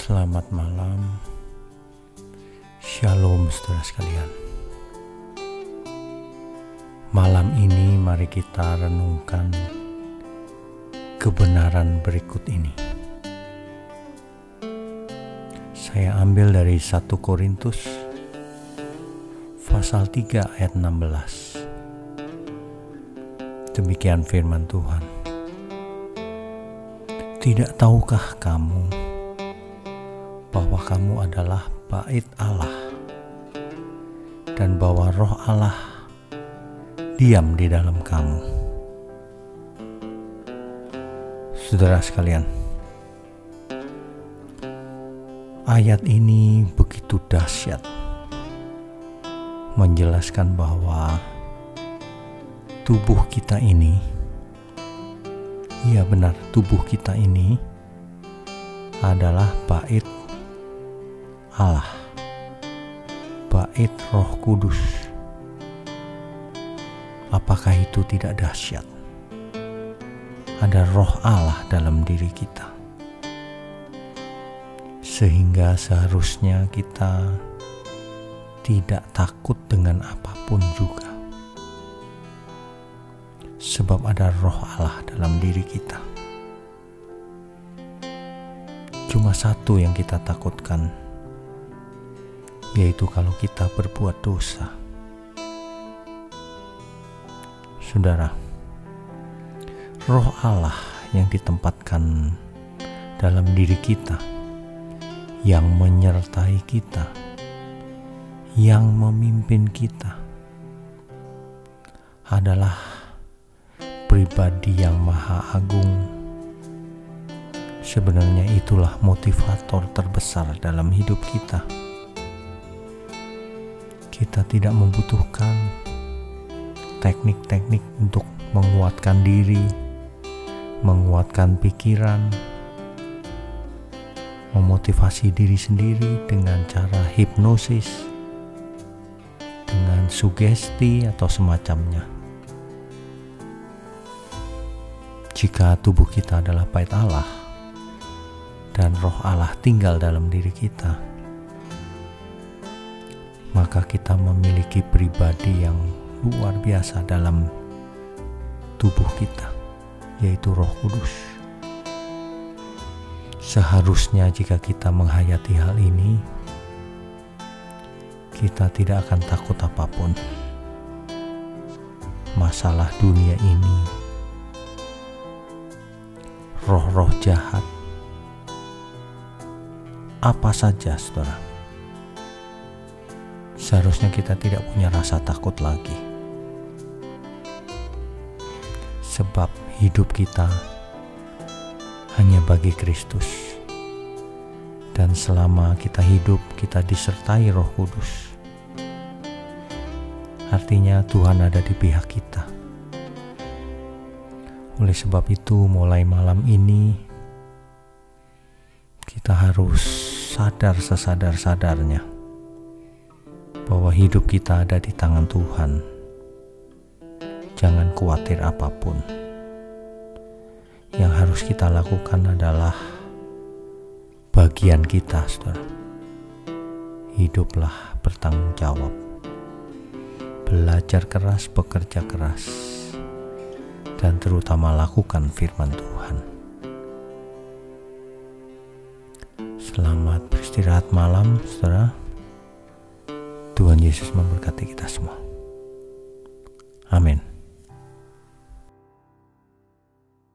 Selamat malam, Shalom saudara sekalian. Malam ini mari kita renungkan kebenaran berikut ini. Saya ambil dari 1 Korintus pasal 3 ayat 16. Demikian firman Tuhan. Tidak tahukah kamu kamu adalah bait Allah dan bahwa roh Allah diam di dalam kamu. Saudara sekalian, ayat ini begitu dahsyat menjelaskan bahwa tubuh kita ini Iya benar, tubuh kita ini adalah bait Allah, bait Roh Kudus. Apakah itu tidak dahsyat? Ada Roh Allah dalam diri kita, sehingga seharusnya kita tidak takut dengan apa pun juga sebab ada roh Allah dalam diri kita. Cuma satu yang kita takutkan, yaitu kalau kita berbuat dosa. Saudara, roh Allah yang ditempatkan dalam diri kita, yang menyertai kita, yang memimpin kita, adalah pribadi yang maha agung. Sebenarnya itulah motivator terbesar dalam hidup kita. Kita tidak membutuhkan teknik-teknik untuk menguatkan diri, menguatkan pikiran, memotivasi diri sendiri dengan cara hipnosis, dengan sugesti atau semacamnya. Jika tubuh kita adalah bait Allah dan roh Allah tinggal dalam diri kita, kita memiliki pribadi yang luar biasa dalam tubuh kita, yaitu Roh Kudus. Seharusnya, jika kita menghayati hal ini, kita tidak akan takut apa pun. Masalah dunia ini roh-roh jahat, apa saja, saudara. Seharusnya kita tidak punya rasa takut lagi, sebab hidup kita hanya bagi Kristus, dan selama kita hidup, kita disertai Roh Kudus. Artinya, Tuhan ada di pihak kita. Oleh sebab itu, mulai malam ini kita harus sadar sesadar-sadarnya bahwa hidup kita ada di tangan Tuhan. Jangan khawatir apa pun. Yang harus kita lakukan adalah bagian kita, saudara. Hiduplah bertanggung jawab. Belajar keras, bekerja keras dan terutama lakukan firman Tuhan. Selamat beristirahat malam, saudara. Tuhan Yesus memberkati kita semua. Amin.